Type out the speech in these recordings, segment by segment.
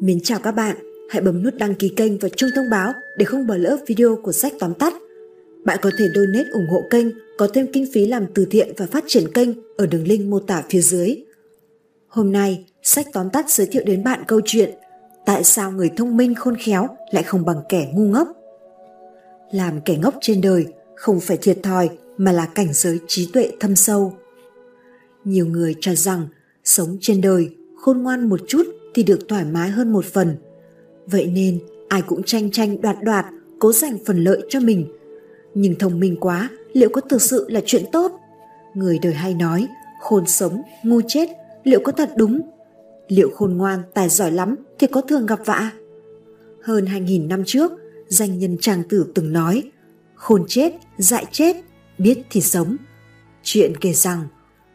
Mến chào các bạn, hãy bấm nút đăng ký kênh và chuông thông báo để không bỏ lỡ video của sách tóm tắt. Bạn có thể donate ủng hộ kênh, có thêm kinh phí làm từ thiện và phát triển kênh ở đường link mô tả phía dưới. Hôm nay, sách tóm tắt giới thiệu đến bạn câu chuyện Tại sao người thông minh khôn khéo lại không bằng kẻ ngu ngốc? Làm kẻ ngốc trên đời không phải thiệt thòi mà là cảnh giới trí tuệ thâm sâu. Nhiều người cho rằng sống trên đời khôn ngoan một chút thì được thoải mái hơn một phần. Vậy nên ai cũng tranh tranh đoạt đoạt, cố giành phần lợi cho mình. Nhưng thông minh quá, liệu có thực sự là chuyện tốt? Người đời hay nói, khôn sống, ngu chết, liệu có thật đúng? Liệu khôn ngoan, tài giỏi lắm thì có thường gặp vạ? Hơn 2.000 năm trước, danh nhân tràng tử từng nói, khôn chết, dại chết, biết thì sống. Chuyện kể rằng,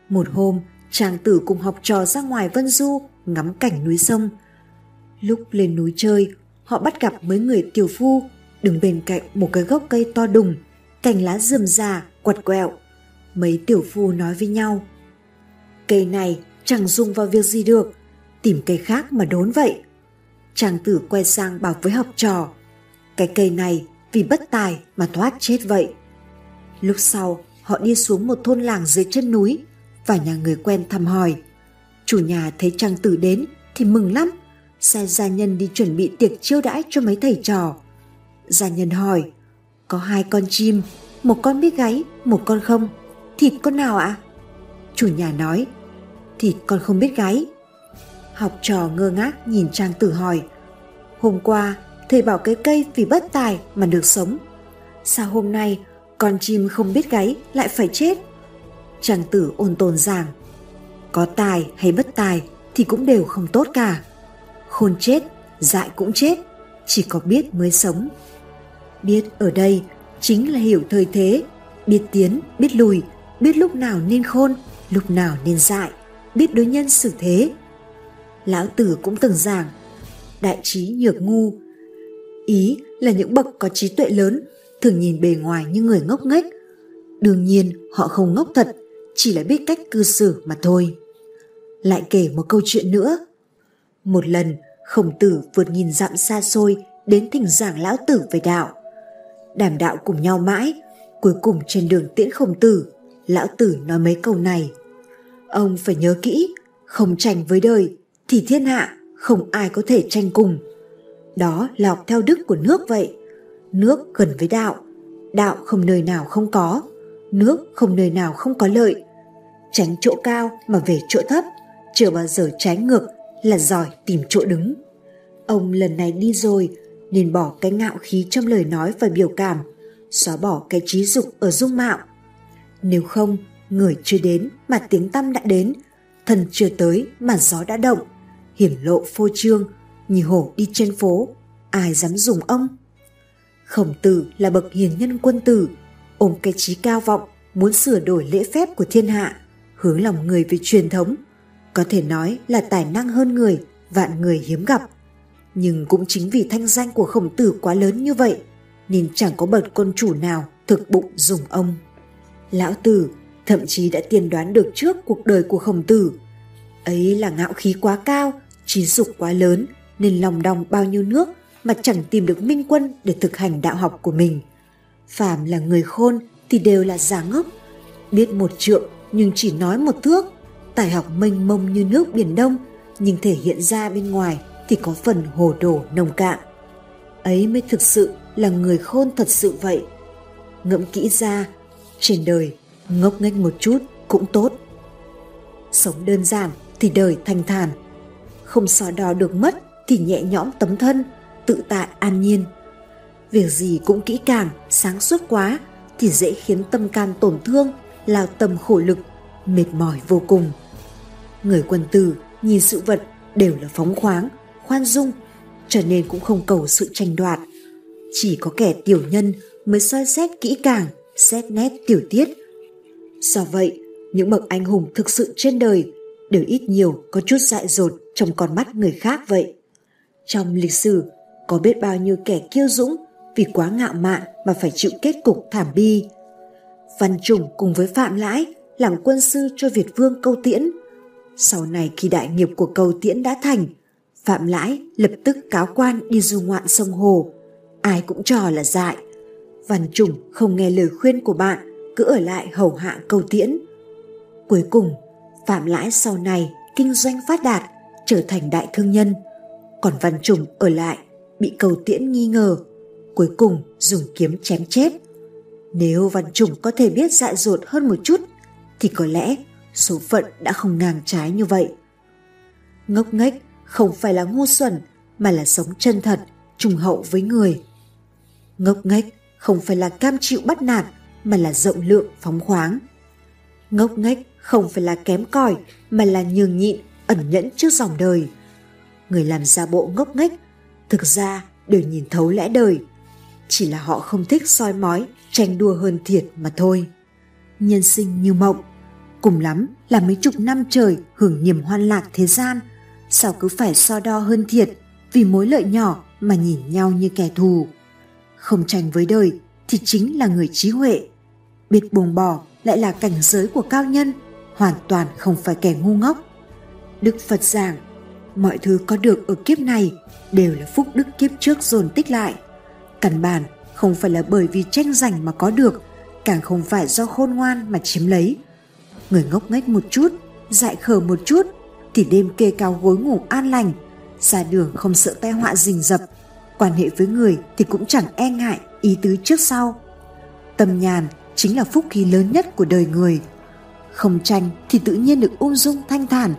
một hôm, tràng tử cùng học trò ra ngoài Vân Du ngắm cảnh núi sông. Lúc lên núi chơi, họ bắt gặp mấy người tiểu phu đứng bên cạnh một cái gốc cây to đùng, cành lá rườm rà, quặt quẹo. Mấy tiểu phu nói với nhau. Cây này chẳng dùng vào việc gì được, tìm cây khác mà đốn vậy. Chàng tử quay sang bảo với học trò, cái cây này vì bất tài mà thoát chết vậy. Lúc sau, họ đi xuống một thôn làng dưới chân núi và nhà người quen thăm hỏi. Chủ nhà thấy trang tử đến thì mừng lắm, sai gia nhân đi chuẩn bị tiệc chiêu đãi cho mấy thầy trò. Gia nhân hỏi, có hai con chim, một con biết gáy, một con không, thịt con nào ạ? À? Chủ nhà nói, thịt con không biết gáy. Học trò ngơ ngác nhìn trang tử hỏi, hôm qua thầy bảo cái cây vì bất tài mà được sống. Sao hôm nay con chim không biết gáy lại phải chết? Trang tử ôn tồn giảng, có tài hay bất tài thì cũng đều không tốt cả. Khôn chết, dại cũng chết, chỉ có biết mới sống. Biết ở đây chính là hiểu thời thế, biết tiến, biết lùi, biết lúc nào nên khôn, lúc nào nên dại, biết đối nhân xử thế. Lão Tử cũng từng giảng, đại trí nhược ngu. Ý là những bậc có trí tuệ lớn thường nhìn bề ngoài như người ngốc nghếch. Đương nhiên họ không ngốc thật, chỉ là biết cách cư xử mà thôi lại kể một câu chuyện nữa. Một lần, khổng tử vượt nghìn dặm xa xôi đến thỉnh giảng lão tử về đạo. Đàm đạo cùng nhau mãi, cuối cùng trên đường tiễn khổng tử, lão tử nói mấy câu này. Ông phải nhớ kỹ, không tranh với đời, thì thiên hạ không ai có thể tranh cùng. Đó là học theo đức của nước vậy. Nước gần với đạo, đạo không nơi nào không có, nước không nơi nào không có lợi. Tránh chỗ cao mà về chỗ thấp chưa bao giờ trái ngược là giỏi tìm chỗ đứng. Ông lần này đi rồi nên bỏ cái ngạo khí trong lời nói và biểu cảm, xóa bỏ cái trí dục ở dung mạo. Nếu không, người chưa đến mà tiếng tâm đã đến, thần chưa tới mà gió đã động, hiển lộ phô trương, như hổ đi trên phố, ai dám dùng ông? Khổng tử là bậc hiền nhân quân tử, ôm cái trí cao vọng, muốn sửa đổi lễ phép của thiên hạ, hướng lòng người về truyền thống, có thể nói là tài năng hơn người, vạn người hiếm gặp. Nhưng cũng chính vì thanh danh của khổng tử quá lớn như vậy, nên chẳng có bậc quân chủ nào thực bụng dùng ông. Lão Tử thậm chí đã tiên đoán được trước cuộc đời của khổng tử. Ấy là ngạo khí quá cao, trí dục quá lớn, nên lòng đong bao nhiêu nước mà chẳng tìm được minh quân để thực hành đạo học của mình. Phàm là người khôn thì đều là giả ngốc, biết một trượng nhưng chỉ nói một thước, tài học mênh mông như nước biển đông, nhưng thể hiện ra bên ngoài thì có phần hồ đồ nồng cạn. Ấy mới thực sự là người khôn thật sự vậy. Ngẫm kỹ ra, trên đời, ngốc nghếch một chút cũng tốt. Sống đơn giản thì đời thanh thản. Không so đo được mất thì nhẹ nhõm tấm thân, tự tại an nhiên. Việc gì cũng kỹ càng, sáng suốt quá thì dễ khiến tâm can tổn thương, lao tâm khổ lực, mệt mỏi vô cùng người quân tử nhìn sự vật đều là phóng khoáng, khoan dung, cho nên cũng không cầu sự tranh đoạt. Chỉ có kẻ tiểu nhân mới soi xét kỹ càng, xét nét tiểu tiết. Do vậy, những bậc anh hùng thực sự trên đời đều ít nhiều có chút dại dột trong con mắt người khác vậy. Trong lịch sử, có biết bao nhiêu kẻ kiêu dũng vì quá ngạo mạn mà phải chịu kết cục thảm bi. Văn Trùng cùng với Phạm Lãi làm quân sư cho Việt Vương Câu Tiễn sau này khi đại nghiệp của cầu tiễn đã thành, Phạm Lãi lập tức cáo quan đi du ngoạn sông Hồ. Ai cũng cho là dại. Văn Trùng không nghe lời khuyên của bạn, cứ ở lại hầu hạ cầu tiễn. Cuối cùng, Phạm Lãi sau này kinh doanh phát đạt, trở thành đại thương nhân. Còn Văn Trùng ở lại, bị cầu tiễn nghi ngờ, cuối cùng dùng kiếm chém chết. Nếu Văn Trùng có thể biết dại dột hơn một chút, thì có lẽ số phận đã không ngang trái như vậy. Ngốc nghếch không phải là ngu xuẩn, mà là sống chân thật, trùng hậu với người. Ngốc nghếch không phải là cam chịu bắt nạt, mà là rộng lượng phóng khoáng. Ngốc nghếch không phải là kém cỏi, mà là nhường nhịn, ẩn nhẫn trước dòng đời. Người làm ra bộ ngốc nghếch, thực ra đều nhìn thấu lẽ đời. Chỉ là họ không thích soi mói, tranh đua hơn thiệt mà thôi. Nhân sinh như mộng, cùng lắm là mấy chục năm trời hưởng niềm hoan lạc thế gian, sao cứ phải so đo hơn thiệt vì mối lợi nhỏ mà nhìn nhau như kẻ thù. Không tranh với đời thì chính là người trí huệ. Biết buông bỏ lại là cảnh giới của cao nhân, hoàn toàn không phải kẻ ngu ngốc. Đức Phật giảng, mọi thứ có được ở kiếp này đều là phúc đức kiếp trước dồn tích lại. Căn bản không phải là bởi vì tranh giành mà có được, càng không phải do khôn ngoan mà chiếm lấy. Người ngốc nghếch một chút, dại khờ một chút, thì đêm kê cao gối ngủ an lành, ra đường không sợ tai họa rình rập, quan hệ với người thì cũng chẳng e ngại ý tứ trước sau. Tâm nhàn chính là phúc khí lớn nhất của đời người. Không tranh thì tự nhiên được ung dung thanh thản,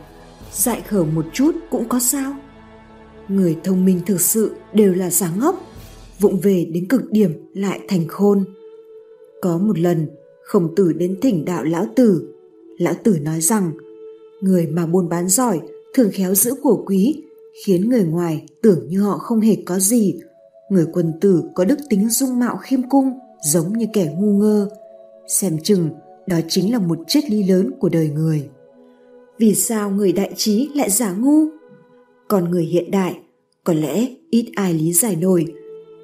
dại khờ một chút cũng có sao. Người thông minh thực sự đều là giả ngốc, vụng về đến cực điểm lại thành khôn. Có một lần, khổng tử đến thỉnh đạo lão tử. Lão tử nói rằng, người mà buôn bán giỏi thường khéo giữ của quý, khiến người ngoài tưởng như họ không hề có gì. Người quân tử có đức tính dung mạo khiêm cung, giống như kẻ ngu ngơ. Xem chừng, đó chính là một triết lý lớn của đời người. Vì sao người đại trí lại giả ngu? Còn người hiện đại, có lẽ ít ai lý giải nổi.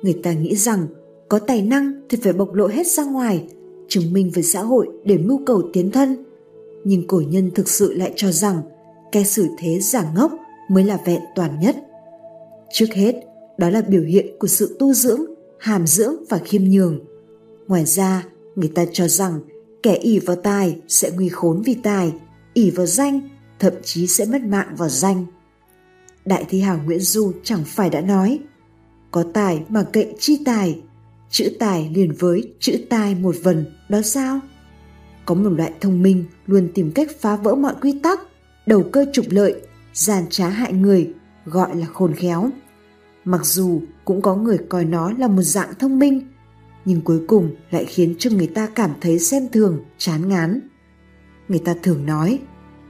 Người ta nghĩ rằng có tài năng thì phải bộc lộ hết ra ngoài, chứng minh với xã hội để mưu cầu tiến thân. Nhưng cổ nhân thực sự lại cho rằng cái xử thế giả ngốc mới là vẹn toàn nhất. Trước hết, đó là biểu hiện của sự tu dưỡng, hàm dưỡng và khiêm nhường. Ngoài ra, người ta cho rằng kẻ ỷ vào tài sẽ nguy khốn vì tài, ỷ vào danh thậm chí sẽ mất mạng vào danh. Đại thi hào Nguyễn Du chẳng phải đã nói có tài mà cậy chi tài, chữ tài liền với chữ tai một vần, đó sao? Có một loại thông minh luôn tìm cách phá vỡ mọi quy tắc, đầu cơ trục lợi, gian trá hại người, gọi là khôn khéo. Mặc dù cũng có người coi nó là một dạng thông minh, nhưng cuối cùng lại khiến cho người ta cảm thấy xem thường, chán ngán. Người ta thường nói,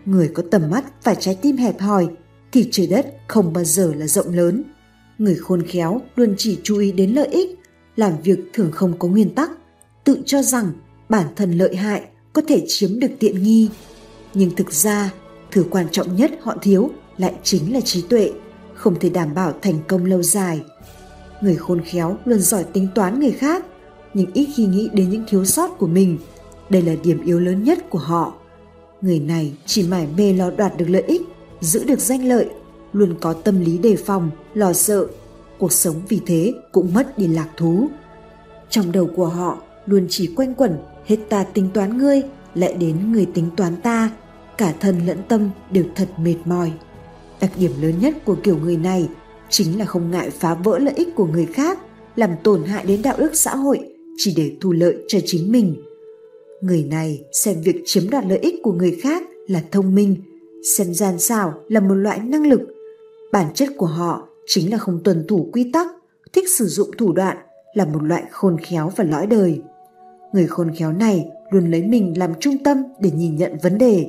người có tầm mắt và trái tim hẹp hòi thì trời đất không bao giờ là rộng lớn. Người khôn khéo luôn chỉ chú ý đến lợi ích, làm việc thường không có nguyên tắc, tự cho rằng bản thân lợi hại có thể chiếm được tiện nghi. Nhưng thực ra, thứ quan trọng nhất họ thiếu lại chính là trí tuệ, không thể đảm bảo thành công lâu dài. Người khôn khéo luôn giỏi tính toán người khác, nhưng ít khi nghĩ đến những thiếu sót của mình. Đây là điểm yếu lớn nhất của họ. Người này chỉ mải mê lo đoạt được lợi ích, giữ được danh lợi, luôn có tâm lý đề phòng, lo sợ. Cuộc sống vì thế cũng mất đi lạc thú. Trong đầu của họ luôn chỉ quanh quẩn hết ta tính toán ngươi, lại đến người tính toán ta, cả thân lẫn tâm đều thật mệt mỏi. Đặc điểm lớn nhất của kiểu người này chính là không ngại phá vỡ lợi ích của người khác, làm tổn hại đến đạo đức xã hội chỉ để thu lợi cho chính mình. Người này xem việc chiếm đoạt lợi ích của người khác là thông minh, xem gian xảo là một loại năng lực. Bản chất của họ chính là không tuân thủ quy tắc, thích sử dụng thủ đoạn là một loại khôn khéo và lõi đời. Người khôn khéo này luôn lấy mình làm trung tâm để nhìn nhận vấn đề.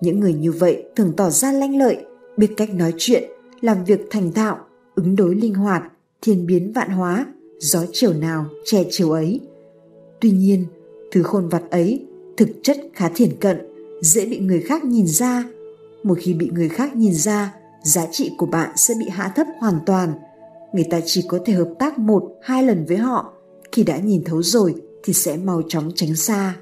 Những người như vậy thường tỏ ra lanh lợi, biết cách nói chuyện, làm việc thành thạo, ứng đối linh hoạt, thiên biến vạn hóa, gió chiều nào che chiều ấy. Tuy nhiên, thứ khôn vặt ấy thực chất khá thiển cận, dễ bị người khác nhìn ra. Một khi bị người khác nhìn ra, giá trị của bạn sẽ bị hạ thấp hoàn toàn. Người ta chỉ có thể hợp tác một, hai lần với họ. Khi đã nhìn thấu rồi thì sẽ mau chóng tránh xa.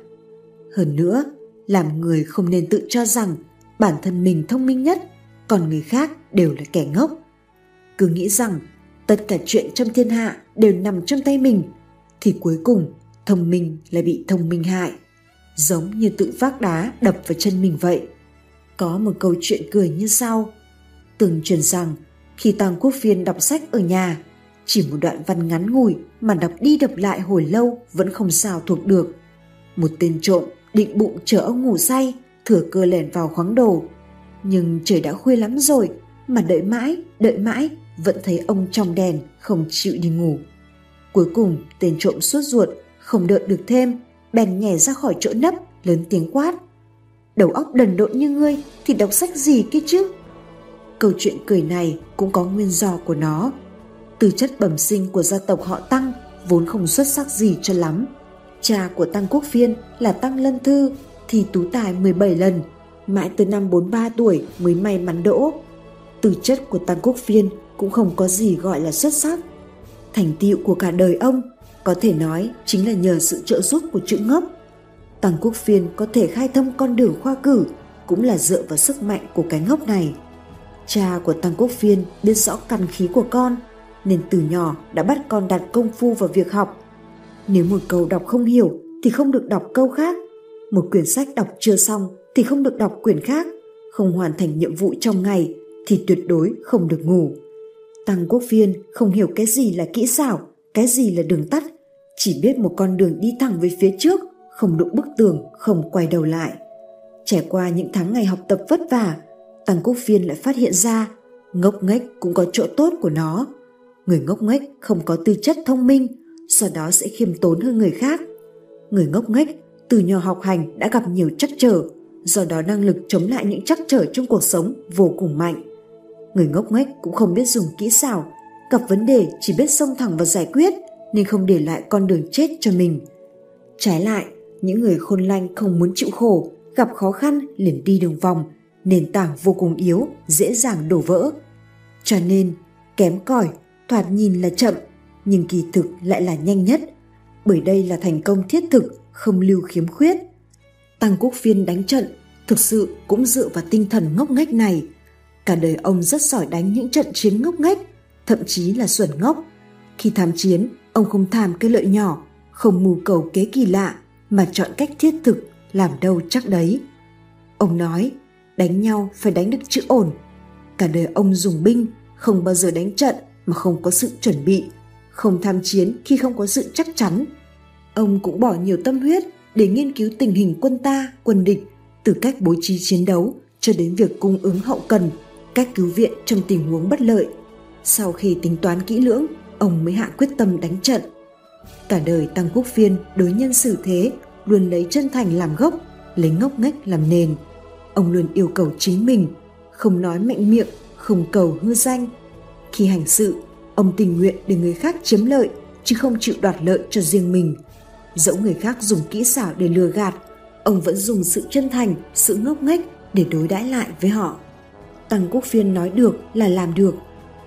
Hơn nữa, làm người không nên tự cho rằng bản thân mình thông minh nhất, còn người khác đều là kẻ ngốc. cứ nghĩ rằng tất cả chuyện trong thiên hạ đều nằm trong tay mình thì cuối cùng thông minh lại bị thông minh hại giống như tự vác đá đập vào chân mình vậy có một câu chuyện cười như sau từng truyền rằng khi Tàng Quốc Phiên đọc sách ở nhà, chỉ một đoạn văn ngắn ngủi mà đọc đi đọc lại hồi lâu vẫn không sao thuộc được. Một tên trộm định bụng chờ ông ngủ say, thừa cơ lẻn vào khoáng đồ. Nhưng trời đã khuya lắm rồi, mà đợi mãi, đợi mãi, vẫn thấy ông trong đèn, không chịu đi ngủ. Cuối cùng, tên trộm suốt ruột, không đợi được thêm, bèn nhảy ra khỏi chỗ nấp, lớn tiếng quát. Đầu óc đần độn như ngươi thì đọc sách gì kia chứ? Câu chuyện cười này cũng có nguyên do của nó. Từ chất bẩm sinh của gia tộc họ Tăng vốn không xuất sắc gì cho lắm. Cha của Tăng Quốc Phiên là Tăng Lân Thư thì tú tài 17 lần, mãi tới năm 43 tuổi mới may mắn đỗ. Từ chất của Tăng Quốc Phiên cũng không có gì gọi là xuất sắc. Thành tựu của cả đời ông có thể nói chính là nhờ sự trợ giúp của chữ ngốc. Tăng Quốc Phiên có thể khai thông con đường khoa cử cũng là dựa vào sức mạnh của cái ngốc này. Cha của Tăng Quốc Phiên biết rõ căn khí của con nên từ nhỏ đã bắt con đặt công phu vào việc học. Nếu một câu đọc không hiểu thì không được đọc câu khác. Một quyển sách đọc chưa xong thì không được đọc quyển khác. Không hoàn thành nhiệm vụ trong ngày thì tuyệt đối không được ngủ. Tăng Quốc Phiên không hiểu cái gì là kỹ xảo, cái gì là đường tắt. Chỉ biết một con đường đi thẳng về phía trước, không đụng bức tường, không quay đầu lại. Trải qua những tháng ngày học tập vất vả, Tăng Quốc Phiên lại phát hiện ra ngốc nghếch cũng có chỗ tốt của nó. Người ngốc nghếch không có tư chất thông minh, do đó sẽ khiêm tốn hơn người khác. Người ngốc nghếch từ nhỏ học hành đã gặp nhiều trắc trở, do đó năng lực chống lại những trắc trở trong cuộc sống vô cùng mạnh. Người ngốc nghếch cũng không biết dùng kỹ xảo, gặp vấn đề chỉ biết xông thẳng và giải quyết nên không để lại con đường chết cho mình. Trái lại, những người khôn lanh không muốn chịu khổ, gặp khó khăn liền đi đường vòng, nền tảng vô cùng yếu, dễ dàng đổ vỡ. Cho nên, kém cỏi, thoạt nhìn là chậm, nhưng kỳ thực lại là nhanh nhất, bởi đây là thành công thiết thực, không lưu khiếm khuyết. Tăng Quốc Phiên đánh trận thực sự cũng dựa vào tinh thần ngốc nghếch này. Cả đời ông rất giỏi đánh những trận chiến ngốc nghếch, thậm chí là xuẩn ngốc. Khi tham chiến, ông không tham cái lợi nhỏ, không mù cầu kế kỳ lạ, mà chọn cách thiết thực, làm đâu chắc đấy. Ông nói, đánh nhau phải đánh được chữ ổn. Cả đời ông dùng binh, không bao giờ đánh trận mà không có sự chuẩn bị, không tham chiến khi không có sự chắc chắn. Ông cũng bỏ nhiều tâm huyết để nghiên cứu tình hình quân ta, quân địch, từ cách bố trí chiến đấu cho đến việc cung ứng hậu cần, cách cứu viện trong tình huống bất lợi. Sau khi tính toán kỹ lưỡng, ông mới hạ quyết tâm đánh trận. Cả đời Tăng Quốc Phiên đối nhân xử thế luôn lấy chân thành làm gốc, lấy ngốc nghếch làm nền – ông luôn yêu cầu chính mình không nói mạnh miệng không cầu hư danh khi hành sự ông tình nguyện để người khác chiếm lợi chứ không chịu đoạt lợi cho riêng mình. Dẫu người khác dùng kỹ xảo để lừa gạt ông vẫn dùng sự chân thành sự ngốc nghếch để đối đãi lại với họ. Tăng quốc phiên nói được là làm được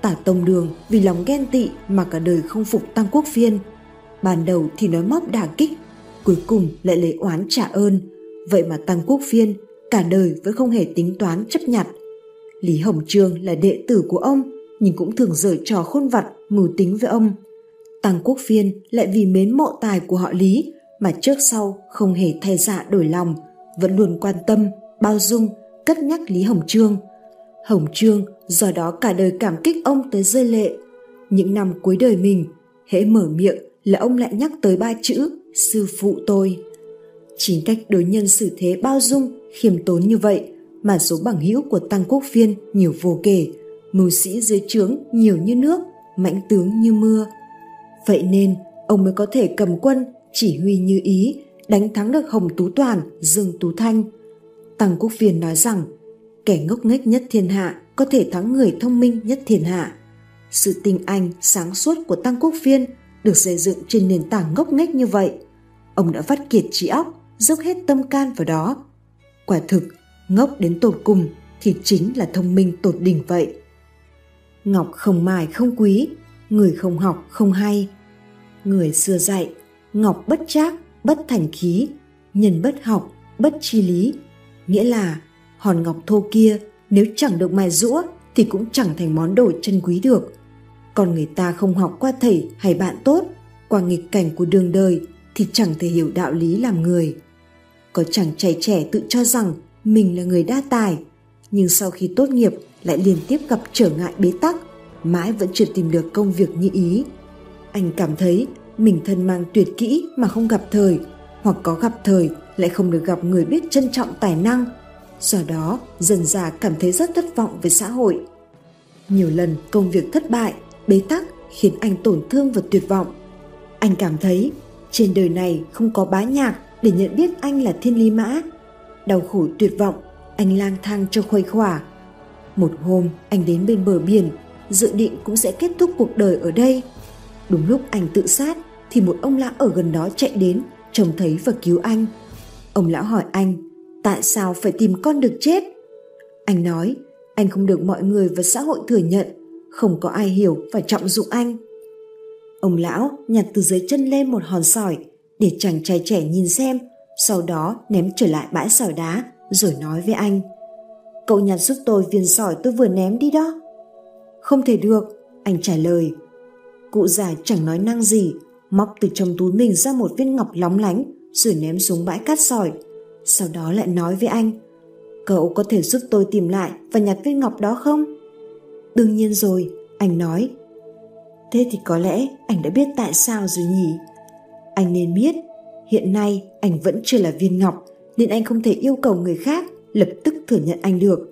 tả tông đường vì lòng ghen tị mà cả đời không phục tăng quốc phiên. Ban đầu thì nói móc đả kích cuối cùng lại lấy oán trả ơn. Vậy mà tăng quốc phiên cả đời vẫn không hề tính toán chấp nhặt. Lý Hồng Trương là đệ tử của ông, nhưng cũng thường dở trò khôn vặt, mưu tính với ông. Tăng Quốc Phiên lại vì mến mộ tài của họ Lý mà trước sau không hề thay dạ đổi lòng, vẫn luôn quan tâm, bao dung, cất nhắc Lý Hồng Trương. Hồng Trương do đó cả đời cảm kích ông tới rơi lệ. Những năm cuối đời mình, hễ mở miệng là ông lại nhắc tới ba chữ sư phụ tôi. Chính cách đối nhân xử thế bao dung, khiêm tốn như vậy mà số bằng hữu của Tăng Quốc Phiên nhiều vô kể, mưu sĩ dưới trướng nhiều như nước, mãnh tướng như mưa. Vậy nên, ông mới có thể cầm quân, chỉ huy như ý, đánh thắng được Hồng Tú Toàn, Dương Tú Thanh. Tăng Quốc Phiên nói rằng, kẻ ngốc nghếch nhất thiên hạ có thể thắng người thông minh nhất thiên hạ. Sự tinh anh, sáng suốt của Tăng Quốc Phiên được xây dựng trên nền tảng ngốc nghếch như vậy. Ông đã vắt kiệt trí óc, dốc hết tâm can vào đó. Quả thực, ngốc đến tột cùng thì chính là thông minh tột đỉnh vậy. Ngọc không mài không quý, người không học không hay. Người xưa dạy, ngọc bất trác, bất thành khí, nhân bất học, bất chi lý. Nghĩa là hòn ngọc thô kia nếu chẳng được mài rũa thì cũng chẳng thành món đồ chân quý được. còn người ta không học qua thầy hay bạn tốt qua nghịch cảnh của đường đời thì chẳng thể hiểu đạo lý làm người có chàng trai trẻ tự cho rằng mình là người đa tài nhưng sau khi tốt nghiệp lại liên tiếp gặp trở ngại bế tắc, mãi vẫn chưa tìm được công việc như ý. Anh cảm thấy mình thân mang tuyệt kỹ mà không gặp thời, hoặc có gặp thời lại không được gặp người biết trân trọng tài năng, do đó dần già cảm thấy rất thất vọng với xã hội. Nhiều lần công việc thất bại, bế tắc khiến anh tổn thương và tuyệt vọng. Anh cảm thấy trên đời này không có bá nhạc để nhận biết anh là thiên lý mã. Đau khổ tuyệt vọng, anh lang thang cho khuây khỏa một hôm, anh đến bên bờ biển, dự định cũng sẽ kết thúc cuộc đời ở đây. Đúng lúc anh tự sát, thì một ông lão ở gần đó chạy đến, trông thấy và cứu anh. Ông lão hỏi anh, tại sao phải tìm con được chết? Anh nói, anh không được mọi người và xã hội thừa nhận, không có ai hiểu và trọng dụng anh. Ông lão nhặt từ dưới chân lên một hòn sỏi để chàng trai trẻ nhìn xem, sau đó ném trở lại bãi sỏi đá, rồi nói với anh cậu nhặt giúp tôi viên sỏi tôi vừa ném đi đó. Không thể được, anh trả lời. Cụ già chẳng nói năng gì, móc từ trong túi mình ra một viên ngọc lóng lánh, rồi ném xuống bãi cát sỏi. Sau đó lại nói với anh, cậu có thể giúp tôi tìm lại và nhặt viên ngọc đó không? Đương nhiên rồi, anh nói. Thế thì có lẽ anh đã biết tại sao rồi nhỉ? Anh nên biết, hiện nay anh vẫn chưa là viên ngọc nên anh không thể yêu cầu người khác lập tức thừa nhận anh được.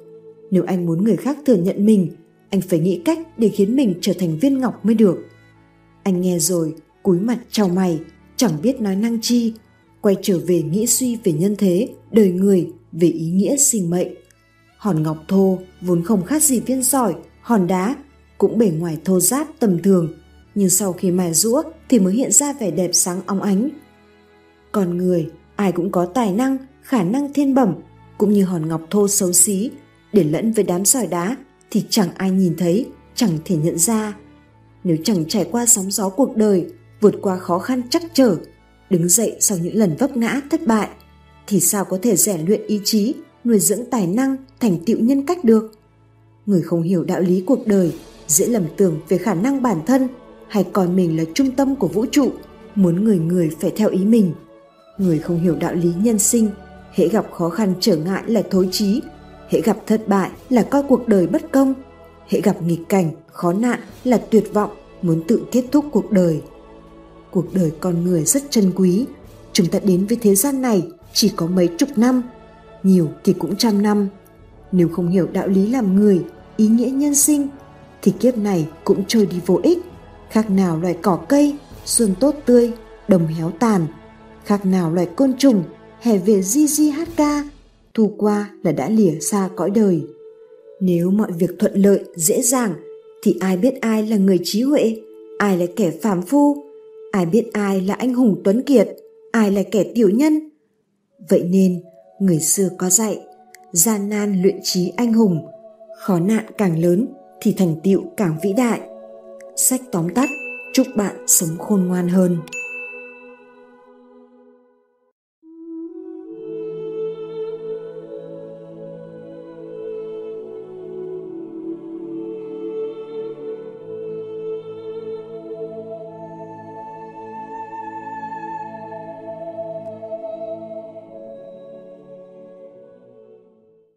Nếu anh muốn người khác thừa nhận mình, anh phải nghĩ cách để khiến mình trở thành viên ngọc mới được. Anh nghe rồi, cúi mặt chào mày, chẳng biết nói năng chi, quay trở về nghĩ suy về nhân thế, đời người, về ý nghĩa sinh mệnh. Hòn ngọc thô, vốn không khác gì viên sỏi, hòn đá, cũng bề ngoài thô ráp, tầm thường, nhưng sau khi mài rũa thì mới hiện ra vẻ đẹp sáng óng ánh. Con người, ai cũng có tài năng, khả năng thiên bẩm cũng như hòn ngọc thô xấu xí, để lẫn với đám sỏi đá thì chẳng ai nhìn thấy, chẳng thể nhận ra. Nếu chẳng trải qua sóng gió cuộc đời, vượt qua khó khăn chắc trở, đứng dậy sau những lần vấp ngã thất bại, thì sao có thể rèn luyện ý chí, nuôi dưỡng tài năng, thành tựu nhân cách được? Người không hiểu đạo lý cuộc đời, dễ lầm tưởng về khả năng bản thân, hay coi mình là trung tâm của vũ trụ, muốn người người phải theo ý mình. Người không hiểu đạo lý nhân sinh hễ gặp khó khăn trở ngại là thối chí. Hễ gặp thất bại là coi cuộc đời bất công. Hễ gặp nghịch cảnh, khó nạn là tuyệt vọng, muốn tự kết thúc cuộc đời. Cuộc đời con người rất trân quý. Chúng ta đến với thế gian này chỉ có mấy chục năm, nhiều thì cũng trăm năm. Nếu không hiểu đạo lý làm người, ý nghĩa nhân sinh, thì kiếp này cũng trôi đi vô ích. Khác nào loài cỏ cây xuân tốt tươi, đồng héo tàn. Khác nào loài côn trùng hè về di di hát ca, thu qua là đã lìa xa cõi đời. Nếu mọi việc thuận lợi, dễ dàng, thì ai biết ai là người trí huệ, ai là kẻ phàm phu, ai biết ai là anh hùng tuấn kiệt, ai là kẻ tiểu nhân. Vậy nên, người xưa có dạy, gian nan luyện trí anh hùng, khó nạn càng lớn thì thành tựu càng vĩ đại. Sách tóm tắt, chúc bạn sống khôn ngoan hơn.